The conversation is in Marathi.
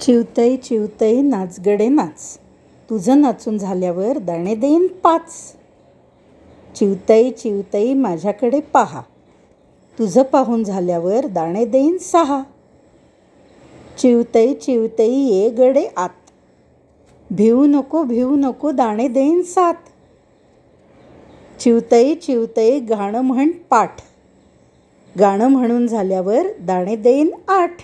चिवतई चिवतई नाचगडे नाच. तुझं नाचून झाल्यावर दाणे देईन पाच. चिवतई चिवतई माझ्याकडे पहा. तुझं पाहून झाल्यावर दाणे देईन सहा. चिवतई चिवतई ये गडे आत. भिवू नको भिवू नको दाणे देईन सात. चिवतई चिवतई गाणं म्हण पाठ. गाणं म्हणून झाल्यावर दाणे देईन आठ.